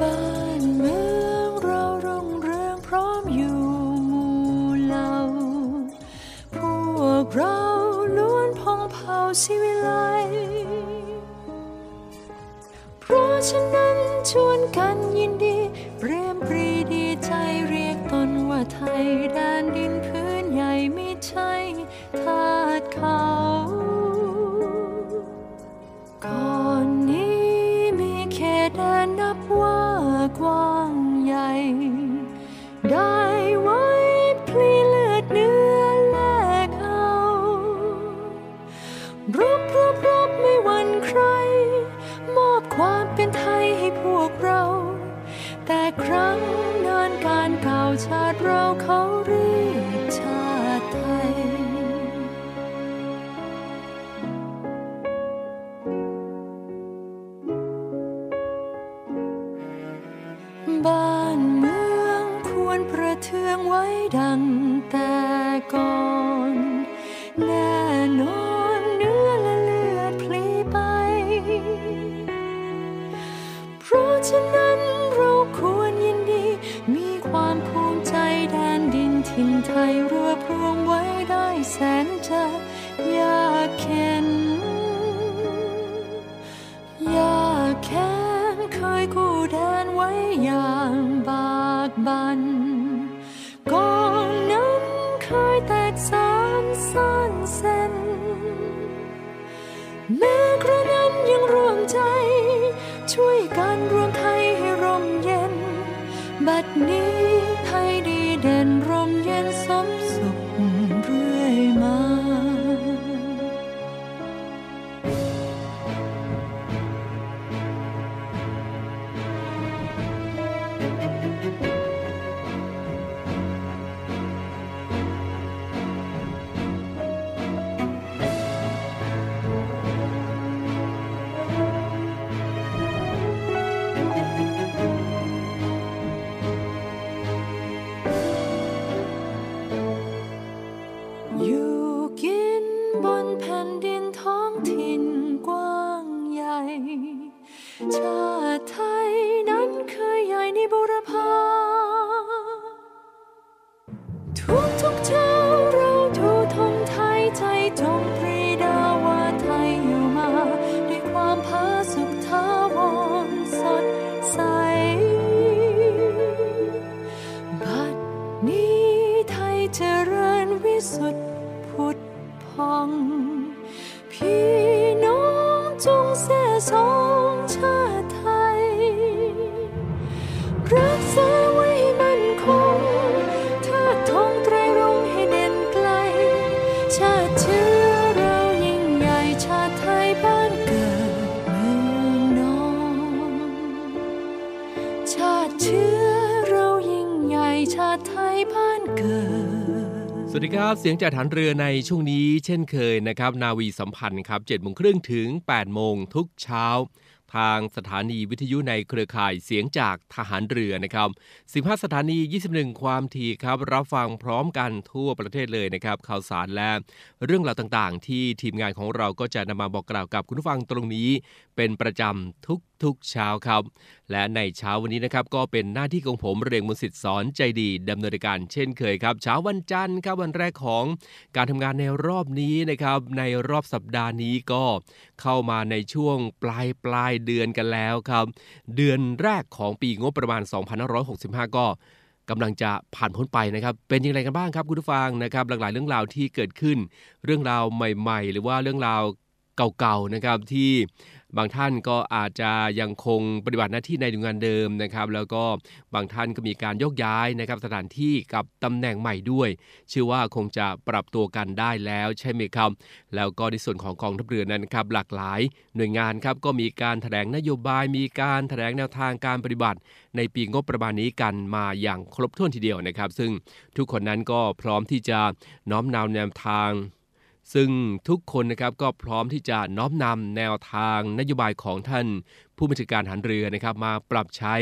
บ้านเมืองเรารุ่งเรืองพร้อมอยู่หมู่เหล่า พวกเราล้วนพองเผ่าศิวิไลเพราะฉะนั้นชวนกันยินดีเปรียมปรีดีใจเรียกตนว่าไทยแดนดินพื้นใหญ่ไม่ใช่ทาสเขา ยคู่แดนไว้อย่างบากบันก่อนนั้นเคยแตกสานสั้นเส้นแม้กระนั้นยังรวมใจ ช่วยกันรวมไทยให้ร่มเย็น บัดนี้ สวัสดีครับเสียงจากฐานเรือในช่วงนี้เช่นเคยนะครับ นาวีสัมพันธ์ครับ7โมงครึ่งถึง8โมงทุกเช้าทางสถานีวิทยุในเครือข่ายเสียงจากทหารเรือนะครับ 15 สถานี 21 ความถี่ครับ รับฟังพร้อมกันทั่วประเทศเลยนะครับ ข่าวสารและเรื่องราวต่างๆ ที่ทีมงานของเราก็จะนำมาบอกกล่าวกับคุณผู้ฟังตรงนี้ เป็นประจำทุกๆเช้าครับ และในเช้าวันนี้นะครับก็เป็นหน้าที่ของผมเรียงมนสิทธิ์สอนใจดีดำเนินการเช่นเคยครับเช้าวันจันทร์ครับวันแรกของการทำงานในรอบนี้นะครับในรอบสัปดาห์นี้ก็เข้ามาในช่วงปลายปลายเดือนกันแล้วครับ เดือนแรกของปีงบประมาณ 2565 ก็กำลังจะผ่านพ้นไปนะครับ เป็นอย่างไรกันบ้างครับคุณผู้ฟังนะครับ หลากหลายเรื่องราวที่เกิดขึ้น เรื่องราวใหม่ ๆ หรือว่าเรื่องราวเก่าๆนะครับที่ บางท่านก็อาจจะยังคงปฏิบัติหน้าที่ในหน่วยงานเดิมนะครับ แล้วก็บางท่านก็มีการยกย้ายนะครับสถานที่กับตำแหน่งใหม่ด้วย เชื่อว่าคงจะปรับตัวกันได้แล้วใช่ไหมครับ แล้วก็ในส่วนของกองทัพเรือนั้นครับหลากหลายหน่วยงานครับก็มีการแถลงนโยบายมีการแถลงแนวทางการปฏิบัติ ในปีงบประมาณนี้กันมาอย่างครบถ้วนทีเดียวนะครับ ซึ่งทุกคนนั้นก็พร้อมที่จะน้อมนำแนวทาง ซึ่งทุกคนนะครับก็พร้อมที่จะน้อมนำแนวทางนโยบายของท่าน ผู้บัญชาการหันเรือนะครับมาปรับใช้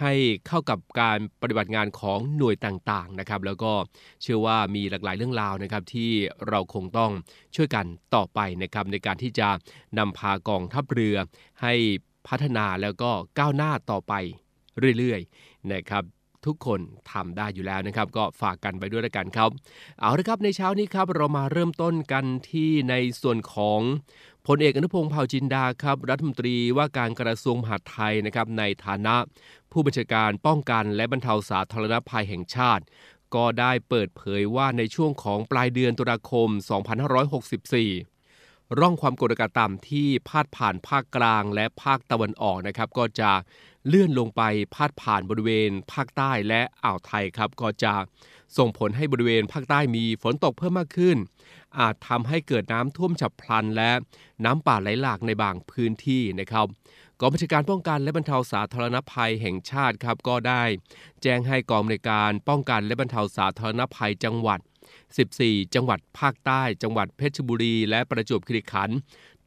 ให้เข้ากับการปฏิบัติงานของหน่วยต่างๆนะครับ แล้วก็เชื่อว่ามีหลากหลายเรื่องราวนะครับ ที่เราคงต้องช่วยกันต่อไปนะครับ ในการที่จะนำพากองทัพเรือให้พัฒนาแล้วก็ก้าวหน้าต่อไปเรื่อยๆนะครับ ทุกคนทำได้อยู่แล้วนะครับ ก็ฝากกันไปด้วยแล้วกันครับ เอาละครับในเช้านี้ครับเรามาเริ่มต้นกันที่ในส่วนของพลเอกอนุพงศ์เผ่าจินดาครับรัฐมนตรีว่าการกระทรวงมหาดไทยนะครับในฐานะ ผู้บัญชาการป้องกันและบรรเทาสาธารณภัยแห่งชาติ ก็ได้เปิดเผยว่าในช่วงของปลายเดือนตุลาคม 2564ร่องความกดอากาศต่ำที่พาดผ่านภาคกลางและภาคตะวันออกนะครับ ก็จะ เลื่อนลงไปพาดผ่านบริเวณภาคใต้และอ่าวไทยครับ ก็จะส่งผลให้บริเวณภาคใต้มีฝนตกเพิ่มมากขึ้น อาจทำให้เกิดน้ำท่วมฉับพลัน และน้ำป่าไหลหลากในบางพื้นที่นะครับกองบัญชาการป้องกันและบรรเทาสาธารณภัยแห่งชาติครับก็ได้ แจ้งให้กองในการป้องกันและบรรเทาสาธารณภัยจังหวัด 14 จังหวัดภาคใต้ จังหวัดเพชรบุรี และประจวบคีรีขันธ์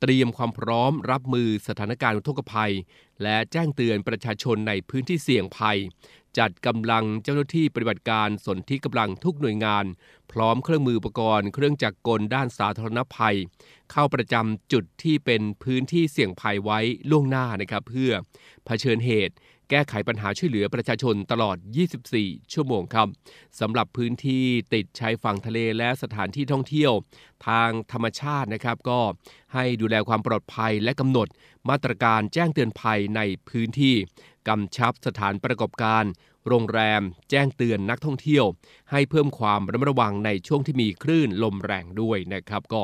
เตรียมความพร้อมรับมือสถานการณ์อุทกภัย และแจ้งเตือนประชาชนในพื้นที่เสี่ยงภัย จัดกำลังเจ้าหน้าที่ปฏิบัติการสนที่กำลังทุกหน่วยงาน พร้อมเครื่องมืออุปกรณ์ เครื่องจักรกลด้านสาธารณภัย เข้าประจำจุดที่เป็นพื้นที่เสี่ยงภัยไว้ล่วงหน้านะครับเพื่อเผชิญเหตุ แก้ไขปัญหาช่วยเหลือประชาชนตลอด 24 ชั่วโมงครับสำหรับพื้นที่ติดชายฝั่งทะเลและสถานที่ท่องเที่ยว ทางธรรมชาตินะครับ ก็ให้ดูแลความปลอดภัยและกำหนดมาตรการแจ้งเตือนภัยในพื้นที่กำชับสถานประกอบการ โรงแรม แจ้งเตือนนักท่องเที่ยว ให้เพิ่มความระมัดระวังในช่วงที่มีคลื่นลมแรงด้วยนะครับ ก็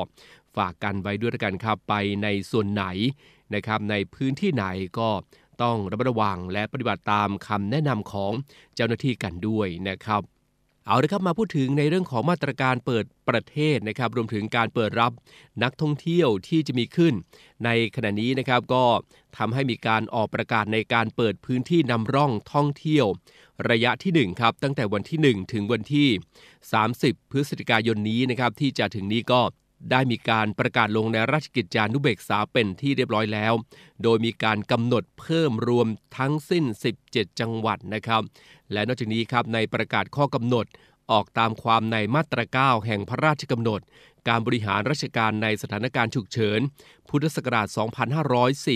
ฝากกันไว้ด้วยกันครับไปในส่วนไหนนะครับในพื้นที่ไหนก็ ต้องระมัดระวังและปฏิบัติตามคำแนะนำของเจ้าหน้าที่กันด้วยนะครับ เอาละครับมาพูดถึงในเรื่องของมาตรการเปิดประเทศนะครับ รวมถึงการเปิดรับนักท่องเที่ยวที่จะมีขึ้น ในขณะนี้นะครับก็ทำให้มีการออกประกาศในการเปิดพื้นที่นำร่องท่องเที่ยว ระยะที่ 1 ครับ ตั้งแต่วันที่ 1 ถึงวันที่ 30 พฤศจิกายนนี้นะครับที่จะถึงนี้ก็ ได้มีการประกาศลงในราชกิจจานุเบกษาเป็นที่เรียบร้อยแล้ว โดยมีการกำหนดเพิ่มรวมทั้งสิ้น 17 จังหวัดนะครับ และนอกจากนี้ครับในประกาศข้อกำหนดออกตามความในมาตรา9แห่งพระราชกำหนด การบริหารราชการในสถานการณ์ฉุกเฉิน พุทธศักราช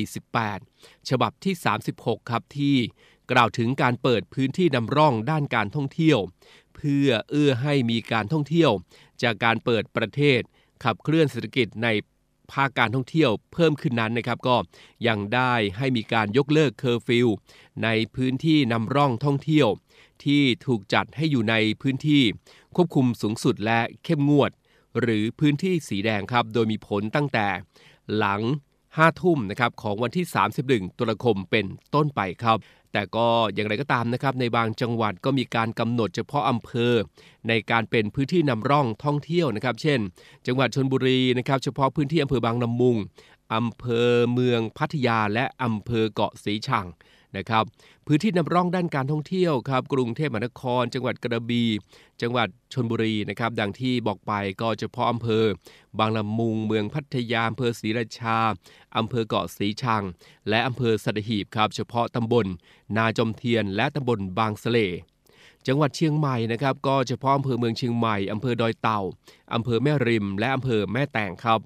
2548 ฉบับที่ 36 ครับที่กล่าวถึงการเปิดพื้นที่นำร่องด้านการท่องเที่ยว เพื่อเอื้อให้มีการท่องเที่ยว จากการเปิดประเทศ ขับเคลื่อนเศรษฐกิจในภาคการท่องเที่ยวเพิ่มขึ้นนั้นนะครับก็ยังได้ให้มีการยกเลิกเคอร์ฟิวในพื้นที่นำร่องท่องเที่ยว ที่ถูกจัดให้อยู่ในพื้นที่ควบคุมสูงสุดและเข้มงวด หรือพื้นที่สีแดงครับ โดยมีผลตั้งแต่หลัง 5 ทุ่มนะครับของวันที่ 31 ตุลาคมเป็นต้นไปครับ แต่ก็อย่างไรก็ตามนะครับในบางจังหวัดก็มีการกำหนดเฉพาะอำเภอ ในการเป็นพื้นที่นำร่องท่องเที่ยวนะครับ เช่น จังหวัดชนบุรีนะครับ เฉพาะพื้นที่อำเภอบางละมุงอำเภอเมืองพัทยาและอำเภอเกาะสีชัง นะครับ พื้นที่นำร่องด้านการท่องเที่ยวครับกรุงเทพมหานคร จังหวัดกระบี่จังหวัดชนบุรีนะครับดังที่บอกไปก็เฉพาะอำเภอ บางละมุง เมืองพัทยาอำเภอศรีราชาอำเภอเกาะสีชัง และอำเภอสัตหีบครับ เฉพาะตำบล นาจอมเทียน และตำบลบางสะเลจังหวัดเชียงใหม่นะครับก็เฉพาะอำเภอเมืองเชียงใหม่อำเภอดอยเต่าอำเภอแม่ริม และอำเภอแม่แตงครับ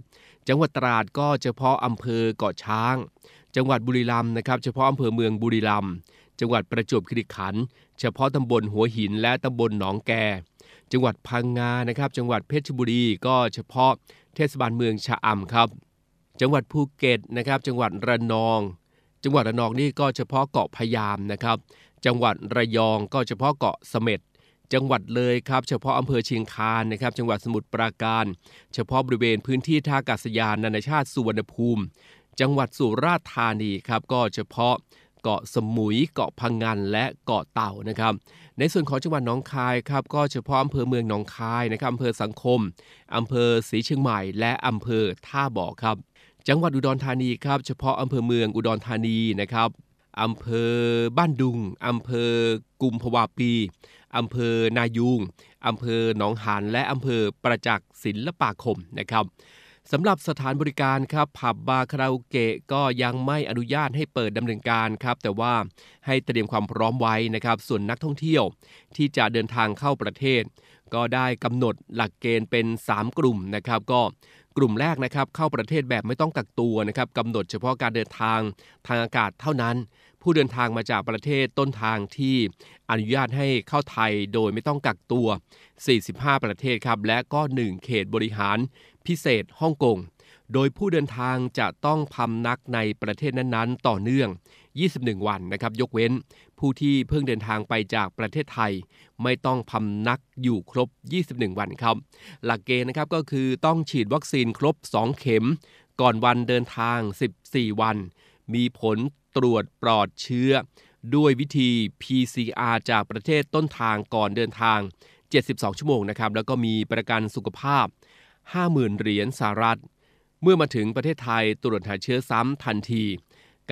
จังหวัดตราดก็เฉพาะอำเภอเกาะช้าง จังหวัดบุรีรัมย์นะครับเฉพาะอำเภอเมืองบุรีรัมย์จังหวัดประจวบคีรีขันธ์เฉพาะตำบลหัวหินและตำบลหนองแก จังหวัดพังงานะครับ จังหวัดเพชรบุรีก็เฉพาะเทศบาลเมืองชะอำครับ จังหวัดภูเก็ตนะครับ จังหวัดระนอง จังหวัดระนองนี่ก็เฉพาะเกาะพยามนะครับ จังหวัดระยองก็เฉพาะเกาะเสม็ดจังหวัดเลยครับ เฉพาะอำเภอเชียงคานนะครับ จังหวัดสมุทรปราการ เฉพาะบริเวณพื้นที่ท่าอากาศยานนานาชาติสุวรรณภูมิ จังหวัดสุราษฎร์ธานีครับก็เฉพาะเกาะสมุยเกาะพังงานและเกาะเต่านะครับ ในส่วนของจังหวัดหนองคายครับก็เฉพาะอำเภอเมืองหนองคายนะครับอำเภอสังคมอำเภอศรีเชียงใหม่ และอำเภอท่าบ่อครับ จังหวัดอุดรธานีครับเฉพาะอำเภอเมืองอุดรธานีนะครับอำเภอบ้านดุงอำเภอกุมภวาปีอำเภอนายูงอำเภอหนองหานและอำเภอประจักษ์ศิลปาคมนะครับ สำหรับสถานบริการครับผับบาร์คาราโอเกะก็ยังไม่อนุญาตให้เปิดดำเนินการครับแต่ว่าให้เตรียมความพร้อมไว้นะครับ ส่วนนักท่องเที่ยวที่จะเดินทางเข้าประเทศ ก็ได้กำหนดหลักเกณฑ์เป็น 3 กลุ่มนะครับ ก็กลุ่มแรกนะครับเข้าประเทศแบบไม่ต้องกักตัวนะครับกำหนดเฉพาะการเดินทางทางอากาศเท่านั้น ผู้เดินทางมาจากประเทศต้นทางที่อนุญาตให้เข้าไทยโดยไม่ต้องกักตัว 45 ประเทศครับและก็ 1 เขตบริหาร พิเศษฮ่องกง โดยผู้เดินทางจะต้องพำนักในประเทศนั้นๆ ต่อเนื่อง 21 วันนะครับ ยกเว้นผู้ที่เพิ่งเดินทางไปจากประเทศไทย ไม่ต้องพำนักอยู่ครบ 21 วันครับ หลักเกณฑ์นะครับก็คือต้องฉีดวัคซีนครบ 2 เข็ม ก่อนวันเดินทาง 14 วัน มีผลตรวจปลอดเชื้อ ด้วยวิธี PCR จากประเทศต้นทางก่อนเดินทาง 72 ชั่วโมงนะครับ แล้วก็มีประกันสุขภาพ 50,000 เหรียญสหรัฐ เมื่อมาถึงประเทศไทยตรวจหาเชื้อซ้ำทันที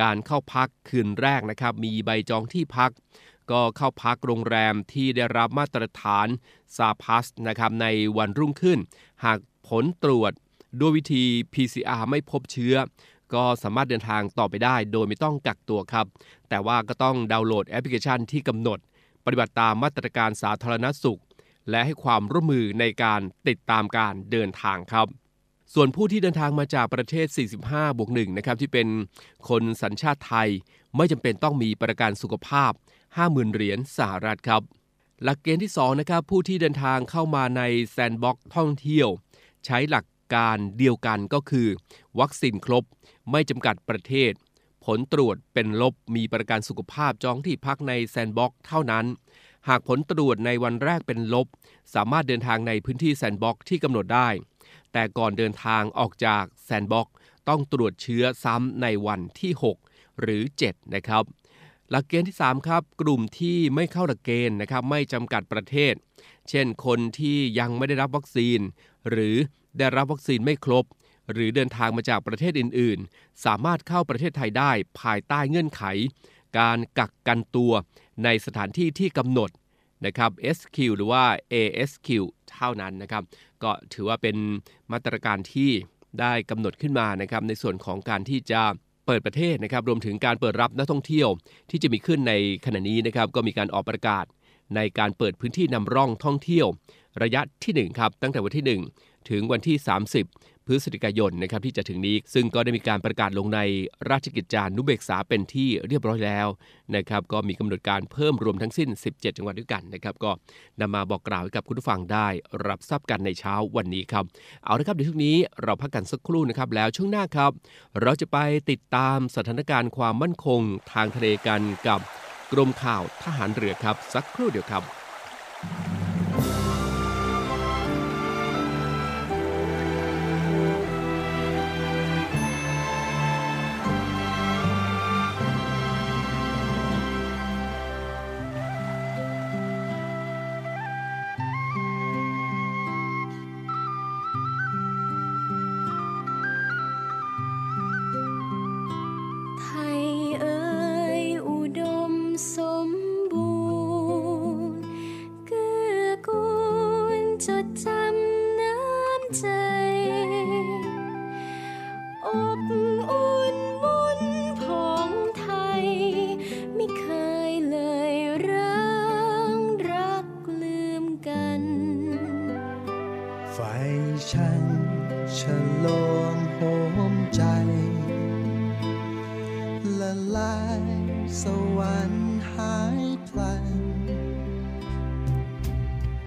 การเข้าพักคืนแรกนะครับ มีใบจองที่พัก ก็เข้าพักโรงแรมที่ได้รับมาตรฐาน SHA Plus นะครับในวันรุ่งขึ้น หากผลตรวจด้วยวิธี PCR ไม่พบเชื้อ ก็สามารถเดินทางต่อไปได้โดยไม่ต้องกักตัวครับ แต่ว่าก็ต้องดาวน์โหลดแอปพลิเคชันที่กำหนด ปฏิบัติตามมาตรการสาธารณสุข และให้ความร่วมมือในการติดตามการเดินทางครับ ส่วนผู้ที่เดินทางมาจากประเทศ 45 บวก1นะครับที่เป็นคนสัญชาติไทย ไม่จำเป็นต้องมีประกันสุขภาพ 50,000 เหรียญสหรัฐครับ หลักเกณฑ์ที่2นะครับผู้ที่เดินทางเข้ามาในแซนด์บ็อกซ์ท่องเที่ยว ใช้หลักการเดียวกันก็คือ วัคซีนครบ ไม่จำกัดประเทศ ผลตรวจเป็นลบมีประกันสุขภาพจองที่พักในแซนด์บ็อกซ์เท่านั้น หากผลตรวจในวันแรกเป็นลบ สามารถเดินทางในพื้นที่แซนด์บ็อกซ์ที่กำหนดได้ แต่ก่อนเดินทางออกจากแซนด์บ็อกซ์ต้องตรวจเชื้อซ้ำในวันที่ 6 หรือ 7 นะครับ หลักเกณฑ์ที่ 3 ครับ กลุ่มที่ไม่เข้าหลักเกณฑ์นะครับไม่จำกัดประเทศ เช่น คนที่ยังไม่ได้รับวัคซีน หรือได้รับวัคซีนไม่ครบ หรือเดินทางมาจากประเทศอื่น ๆ สามารถเข้าประเทศไทยได้ภายใต้เงื่อนไข การกักกันตัวในสถานที่ที่กำหนดนะครับ SQ หรือว่า ASQ เท่านั้นนะครับ ก็ถือว่าเป็นมาตรการที่ได้กำหนดขึ้นมานะครับในส่วนของการที่จะเปิดประเทศนะครับรวมถึงการเปิดรับนักท่องเที่ยวที่จะมีขึ้นในขณะนี้นะครับก็มีการออกประกาศในการเปิดพื้นที่นำร่องท่องเที่ยว ระยะที่1ครับตั้งแต่วันที่ 1 ถึงวันที่ 30 พฤศจิกายนนะครับที่จะถึงนี้ ซึ่งก็ได้มีการประกาศลงในราชกิจจานุเบกษาเป็นที่เรียบร้อยแล้วนะครับก็มีกำหนดการเพิ่มรวมทั้งสิ้น 17 จังหวัดด้วยกันนะครับก็นำมาบอกกล่าวให้กับคุณผู้ฟังได้รับทราบกันในเช้าวันนี้ครับ เอาละครับเดี๋ยวช่วงนี้เราพักกันสักครู่นะครับแล้วช่วงหน้าครับ เราจะไปติดตามสถานการณ์ความมั่นคงทางทะเลกันกับกรมข่าวทหารเรือครับ สักครู่เดียวครับ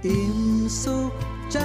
อิ่มสุขใจ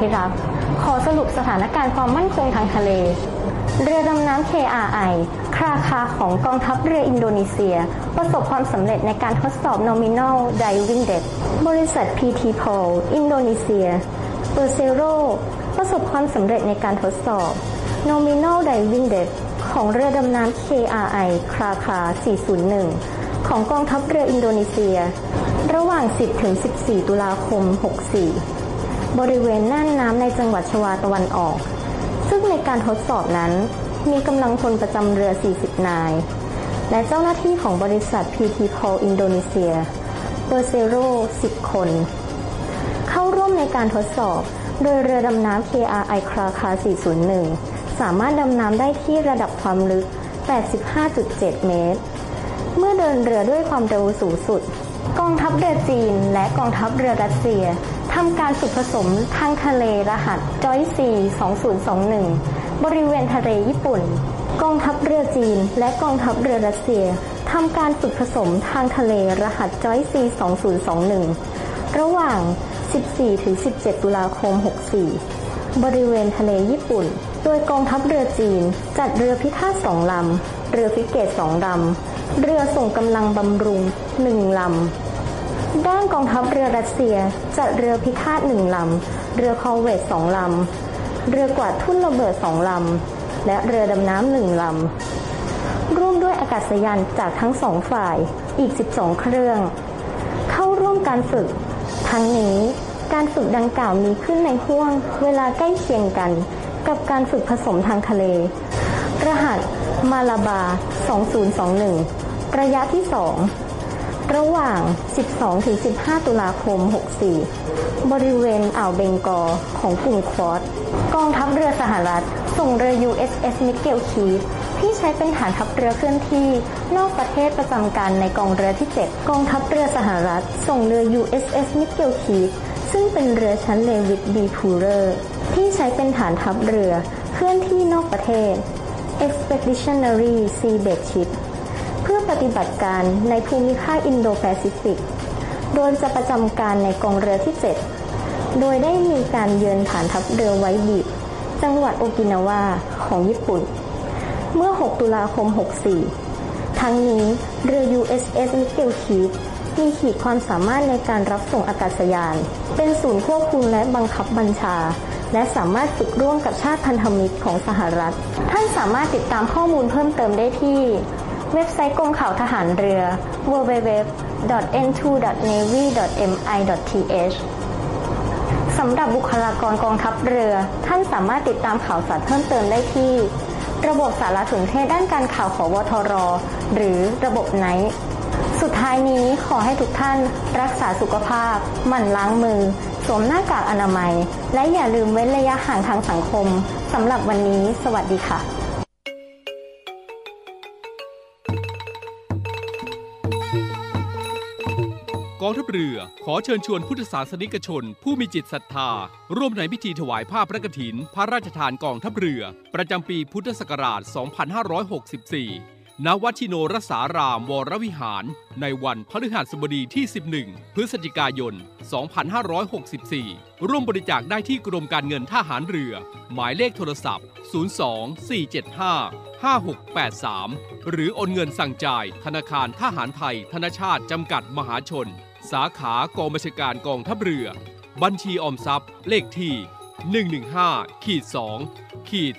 พิรักษ์ขอสรุปสถานการณ์ความมั่นคงทางทะเล เรือดำน้ำ KRI Cakra ของกองทัพเรืออินโดนีเซีย ประสบความสำเร็จในการทดสอบ nominal diving depth บริษัท PT Pol อินโดนีเซียเปอร์เซโรประสบความสำเร็จในการทดสอบ nominal diving depth ของเรือดำน้ำ KRI Cakra 401 ของกองทัพเรืออินโดนีเซีย ระหว่าง 10-14 ตุลาคม 64 บริเวณน่านน้ำในจังหวัดชวาตะวันออก ซึ่งในการทดสอบนั้น มีกำลังพลประจำเรือ 40 นาย และเจ้าหน้าที่ของบริษัท PT Pol อินโดนีเซียเปอร์เซโร10 คน เข้าร่วมในการทดสอบ โดยเรือดำน้ำ KRI คราคา 401 สามารถดำน้ำได้ที่ระดับความลึก 85.7 เมตร เมื่อเดินเรือด้วยความเร็วสูงสุด กองทัพเรือจีนและกองทัพเรือรัสเซีย ทำการฝึกผสมทางทะเลรหัสจอยซี2021 บริเวณทะเลญี่ปุ่น กองทัพเรือจีน และกองทัพเรือรัสเซียทำการฝึกผสมทางทะเลรหัสจอยซี2021 ระหว่าง 14-17 ตุลาคม 64 บริเวณทะเลญี่ปุ่น โดยกองทัพเรือจีน จัดเรือพิฆาตสองลำ เรือฟิเกตสองลำ เรือส่งกำลังบำรุงหนึ่งลำ ด้านกองทัพเรือรัสเซียจัดเรือพิฆาตหนึ่งลำ เรือคอเวตสองลำ เรือกวาดทุ่นระเบิดสองลำ และเรือดำน้ำหนึ่งลำ ร่วมด้วยอากาศยานจากทั้งสองฝ่ายอีก 12 เครื่อง เข้าร่วมการฝึก ทั้งนี้การฝึกดังกล่าวมีขึ้นในห่วง เวลาใกล้เคียงกัน กับการฝึกผสมทางทะเล รหัส มาลาบา 2021 ระยะที่ 2 ระหว่าง 12-15 ตุลาคม 64 บริเวณอ่าวเบงกอของกลุ่มควอดกองทัพเรือสหรัฐ ส่งเรือ USS มิเกลคีฟที่ใช้เป็นฐานทัพเรือเคลื่อนที่ นอกประเทศประจำการในกองเรือที่ 7 กองทัพเรือสหรัฐ ส่งเรือ USS Miguel Keith ซึ่งเป็นเรือชั้น Lewis B. Puller ที่ใช้เป็นฐานทัพเรือเคลื่อนที่นอกประเทศ Expeditionary Sea Base Ship ปฏิบัติการในภูมิภาคอินโดแปซิฟิก โดยจะประจำการในกองเรือที่ 7 โดยได้มีการเยือนฐานทัพเรือไว้บีดจังหวัดโอกินาวาของญี่ปุ่น เมื่อ 6 ตุลาคม 64 ทั้งนี้เรือ USS m i c h a e l k e i t มีขีดความสามารถในการรับส่งอากาศยาน เป็นศูนย์ควบคุมและบังคับบัญชา และสามารถฝึกร่วมกับชาติพันธมิตรของสหรัฐ ท่านสามารถติดตามข้อมูลเพิ่มเติมได้ที่ เว็บไซต์กรมข่าวทหารเรือ www.n2.navy.mi.th สำหรับบุคลากรกองทัพเรือ ท่านสามารถติดตามข่าวสารเพิ่มเติมได้ที่ ระบบสารสนเทศด้านการข่าวของวทร หรือระบบไนท์สุดท้ายนี้ขอให้ทุกท่านรักษาสุขภาพ หมั่นล้างมือ สวมหน้ากากอนามัย และอย่าลืมเว้นระยะห่างทางสังคมสำหรับวันนี้ สวัสดีค่ะ กองทัพเรือขอเชิญชวนพุทธศาสนิกชน ผู้มีจิตศรัทธา ร่วมในพิธีถวายผ้าพระกฐิน พระราชทานกองทัพเรือ ประจำปีพุทธศักราช 2564 ณ วัดชิโนรสาราม วรวิหาร ในวันพฤหัสบดีที่ 11 พฤศจิกายน 2564 ร่วมบริจาคได้ที่กรมการเงินทหารเรือ หมายเลขโทรศัพท์ 02 475 5683 หรือโอนเงินสั่งจ่าย ธนาคารทหารไทย ธนชาติ จำกัดมหาชน สาขากองบัญชาการกองทัพเรือ บัญชีออมทรัพย์ เลขที่ 115ขีด2ขีด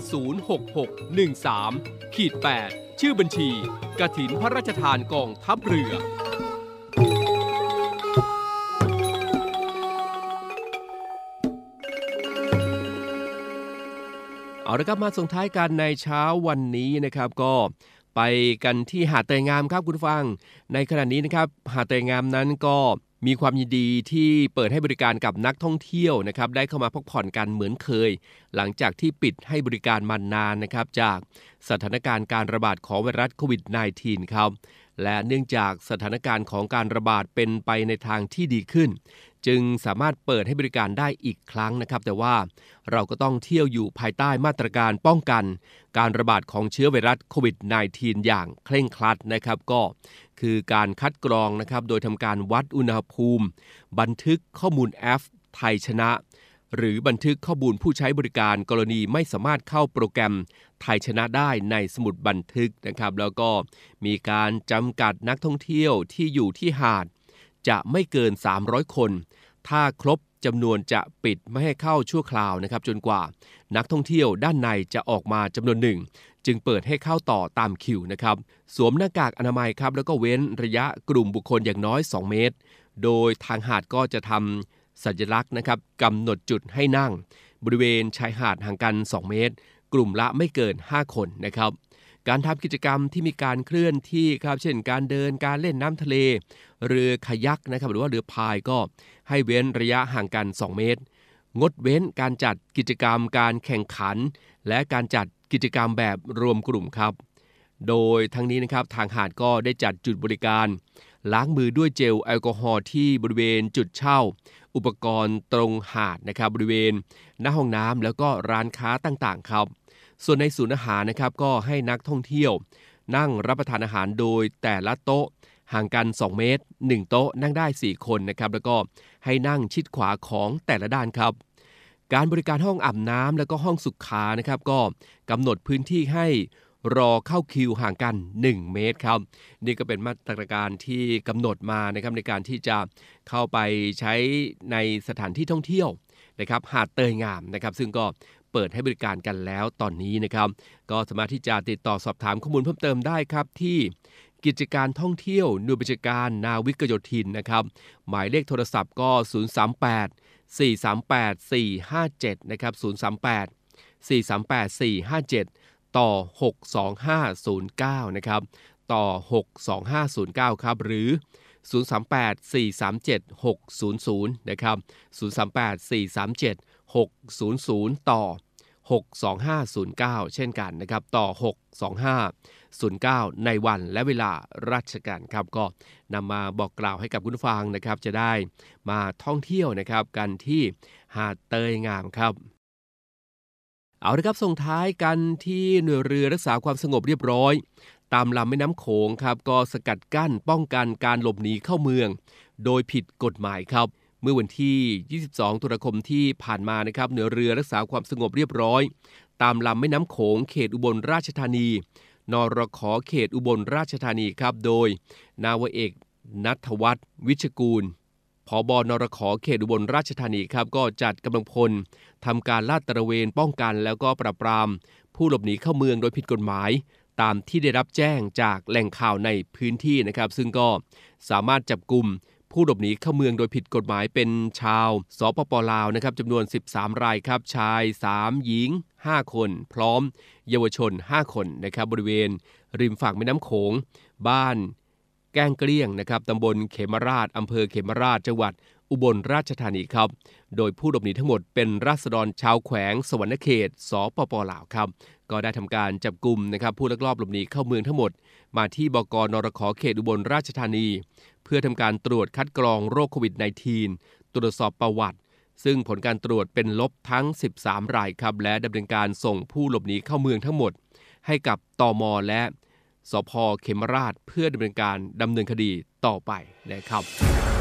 06613ขีด8ชื่อบัญชีกระถินพระราชทานกองทัพเรือ เอาละครับมาส่งท้ายกันในเช้าวันนี้นะครับก็ ไปกันที่หาดเตยงามครับคุณฟัง ในขณะนี้นะครับหาดเตยงามนั้นก็มีความยินดีที่เปิดให้บริการกับนักท่องเที่ยวนะครับได้เข้ามาพักผ่อนกันเหมือนเคย หลังจากที่ปิดให้บริการมานานนะครับจากสถานการณ์การระบาดของไวรัสโควิด -19 ครับและเนื่องจากสถานการณ์ของการระบาดเป็นไปในทางที่ดีขึ้น จึงสามารถเปิดให้บริการได้อีกครั้งนะครับ แต่ว่าเราก็ต้องเที่ยวอยู่ภายใต้มาตรการป้องกัน การระบาดของเชื้อไวรัสโควิด -19 อย่างเคร่งครัดนะครับก็คือการคัดกรองนะครับโดยทำการวัดอุณหภูมิ บันทึกข้อมูลแอปไทยชนะ หรือบันทึกข้อมูลผู้ใช้บริการกรณีไม่สามารถเข้าโปรแกรมไทยชนะได้ในสมุดบันทึกนะครับ แล้วก็มีการจำกัดนักท่องเที่ยวที่อยู่ที่หาด จะไม่เกิน 300 คน ถ้าครบจำนวนจะปิดไม่ให้เข้าชั่วคราวนะครับจนกว่า นักท่องเที่ยวด้านในจะออกมาจำนวนหนึ่ง จึงเปิดให้เข้าต่อตามคิวนะครับ สวมหน้ากากอนามัยครับ แล้วก็เว้นระยะกลุ่มบุคคลอย่างน้อย 2 เมตร โดยทางหาดก็จะทำสัญลักษณ์นะครับกำหนดจุดให้นั่ง บริเวณชายหาดห่างกัน 2 เมตร กลุ่มละไม่เกิน 5 คนนะครับ การทำกิจกรรมที่มีการเคลื่อนที่ครับ เช่น การเดินการเล่นน้ำทะเล เรือคายักนะครับ หรือว่าเรือพายก็ให้เว้นระยะห่างกัน 2 เมตร งดเว้นการจัดกิจกรรม การแข่งขัน และการจัดกิจกรรมแบบรวมกลุ่มครับ โดยทั้งนี้นะครับทางหาดก็ได้จัดจุดบริการ ล้างมือด้วยเจลแอลกอฮอล์ที่บริเวณจุดเช่า อุปกรณ์ตรงหาดนะครับบริเวณ หน้าห้องน้ำแล้วก็ร้านค้าต่างๆครับ ส่วนในศูนย์อาหารนะครับก็ให้นักท่องเที่ยว นั่งรับประทานอาหารโดยแต่ละโต๊ะห่างกัน 2 เมตร 1 โต๊ะนั่งได้ 4 คนนะครับแล้วก็ให้นั่งชิดขวาของแต่ละด้านครับ การบริการห้องอาบน้ำแล้วก็ห้องสุขานะครับก็กำหนดพื้นที่ให้รอเข้าคิวห่างกัน 1 เมตรครับ นี่ก็เป็นมาตรการที่กำหนดมานะครับในการที่จะเข้าไปใช้ในสถานที่ท่องเที่ยวนะครับหาดเตยงามนะครับ ซึ่งก็ เปิดให้บริการกันแล้วตอนนี้นะครับ ก็สามารถที่จะติดต่อสอบถามข้อมูลเพิ่มเติมได้ครับที่กิจการท่องเที่ยวหน่วยบัญชาการนาวิกโยธินนะครับ หมายเลขโทรศัพท์ก็ 038 438 457 นะครับ 038 438 457 ต่อ 62509 นะครับ ต่อ 62509 ครับ หรือ 038 437 600 นะครับ 038 437 600 ต่อ 62509 เช่นกันนะครับต่อ 62509 ในวันและเวลาราชการครับก็นำมาบอกกล่าวให้กับคุณฟังนะครับ จะได้มาท่องเที่ยวนะครับกันที่หาดเตยงามครับเอาละครับส่งท้ายกันที่หน่วยเรือรักษาความสงบเรียบร้อย ตามลำแม่น้ำโขงครับ ก็สกัดกั้นป้องกันการหลบหนีเข้าเมือง โดยผิดกฎหมายครับ เมื่อวันที่ 22 ตุลาคมที่ผ่านมานะครับเหนือเรือรักษาความสงบเรียบร้อย ตามลำแม่น้ำโขงเขตอุบลราชธานี นรขอเขตอุบลราชธานีครับโดย นาวเอกนัทวัฒน์วิชกูลผอบอนรขอเขตอุบลราชธานีครับก็จัดกำลังพลทำการลาดตระเวนป้องกันแล้วก็ปราบปราม ผู้หลบหนีเข้าเมืองโดยผิดกฎหมาย ตามที่ได้รับแจ้งจากแหล่งข่าวในพื้นที่นะครับ ซึ่งก็สามารถจับกลุ่ม ผู้หลบหนีเข้าเมืองโดยผิดกฎหมายเป็นชาวสปปลาวนะครับจำนวน 13 รายครับ ชาย 3 หญิง 5 คน พร้อม เยาวชน 5 คนนะครับบริเวณ ริมฝั่งแม่น้ำโขง บ้านแก้งเกลี้ยงนะครับตำบลเขมราชอำเภอเขมราชจังหวัดอุบลราชธานีครับ โดยผู้หลบหนีทั้งหมดเป็นราษฎรชาวแขวงสวรรณเขต สปปลาวครับ ก็ได้ทำการจับกลุ่มนะครับผู้ลักลอบหลบหนีเข้าเมืองทั้งหมด มาที่บกนรขอเขตอุบลราชธานี เพื่อทำการตรวจคัดกรองโรคโควิด -19 ตรวจสอบประวัติ ซึ่งผลการตรวจเป็นลบทั้ง 13 รายครับ และดำเนินการส่งผู้หลบหนีเข้าเมืองทั้งหมด ให้กับตอมและสพเขมราชเพื่อดำเนินการดำเนินคดีต่อไปนะครับ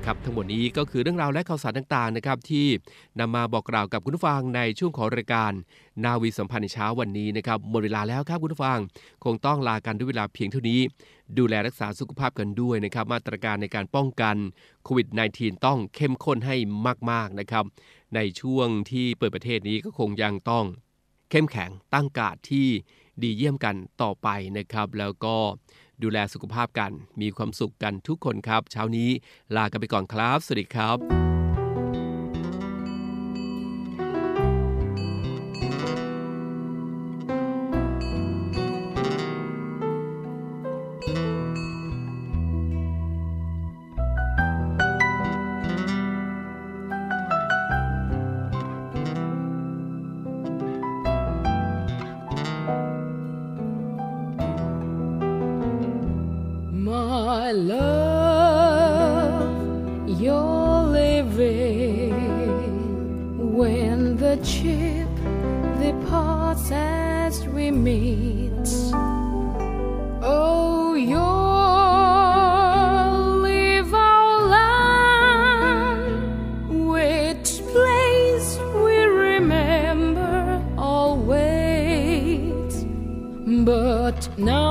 เอาละครับทั้งหมดนี้ก็คือเรื่องราวและข่าวสารต่างๆนะครับที่นำมาบอกกล่าวกับคุณผู้ฟังในช่วงของรายการนาวีสัมพันธ์ในเช้าวันนี้นะครับหมดเวลาแล้วครับคุณผู้ฟัง คงต้องลากันด้วยเวลาเพียงเท่านี้ ดูแลรักษาสุขภาพกันด้วยนะครับมาตรการในการป้องกันโควิด -19 ต้องเข้มข้นให้มากๆนะครับในช่วงที่เปิดประเทศนี้ก็คงยังต้อง เข้มแข็งตั้งกาดที่ดีเยี่ยมกันต่อไปนะครับ แล้วก็ ดูแลสุขภาพกัน มีความสุขกันทุกคนครับ เช้านี้ลากันไปก่อนครับ สวัสดีครับ My love, you're leaving when the ship departs as we meet. Oh, you'll leave our land, which place we remember always. But now,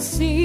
see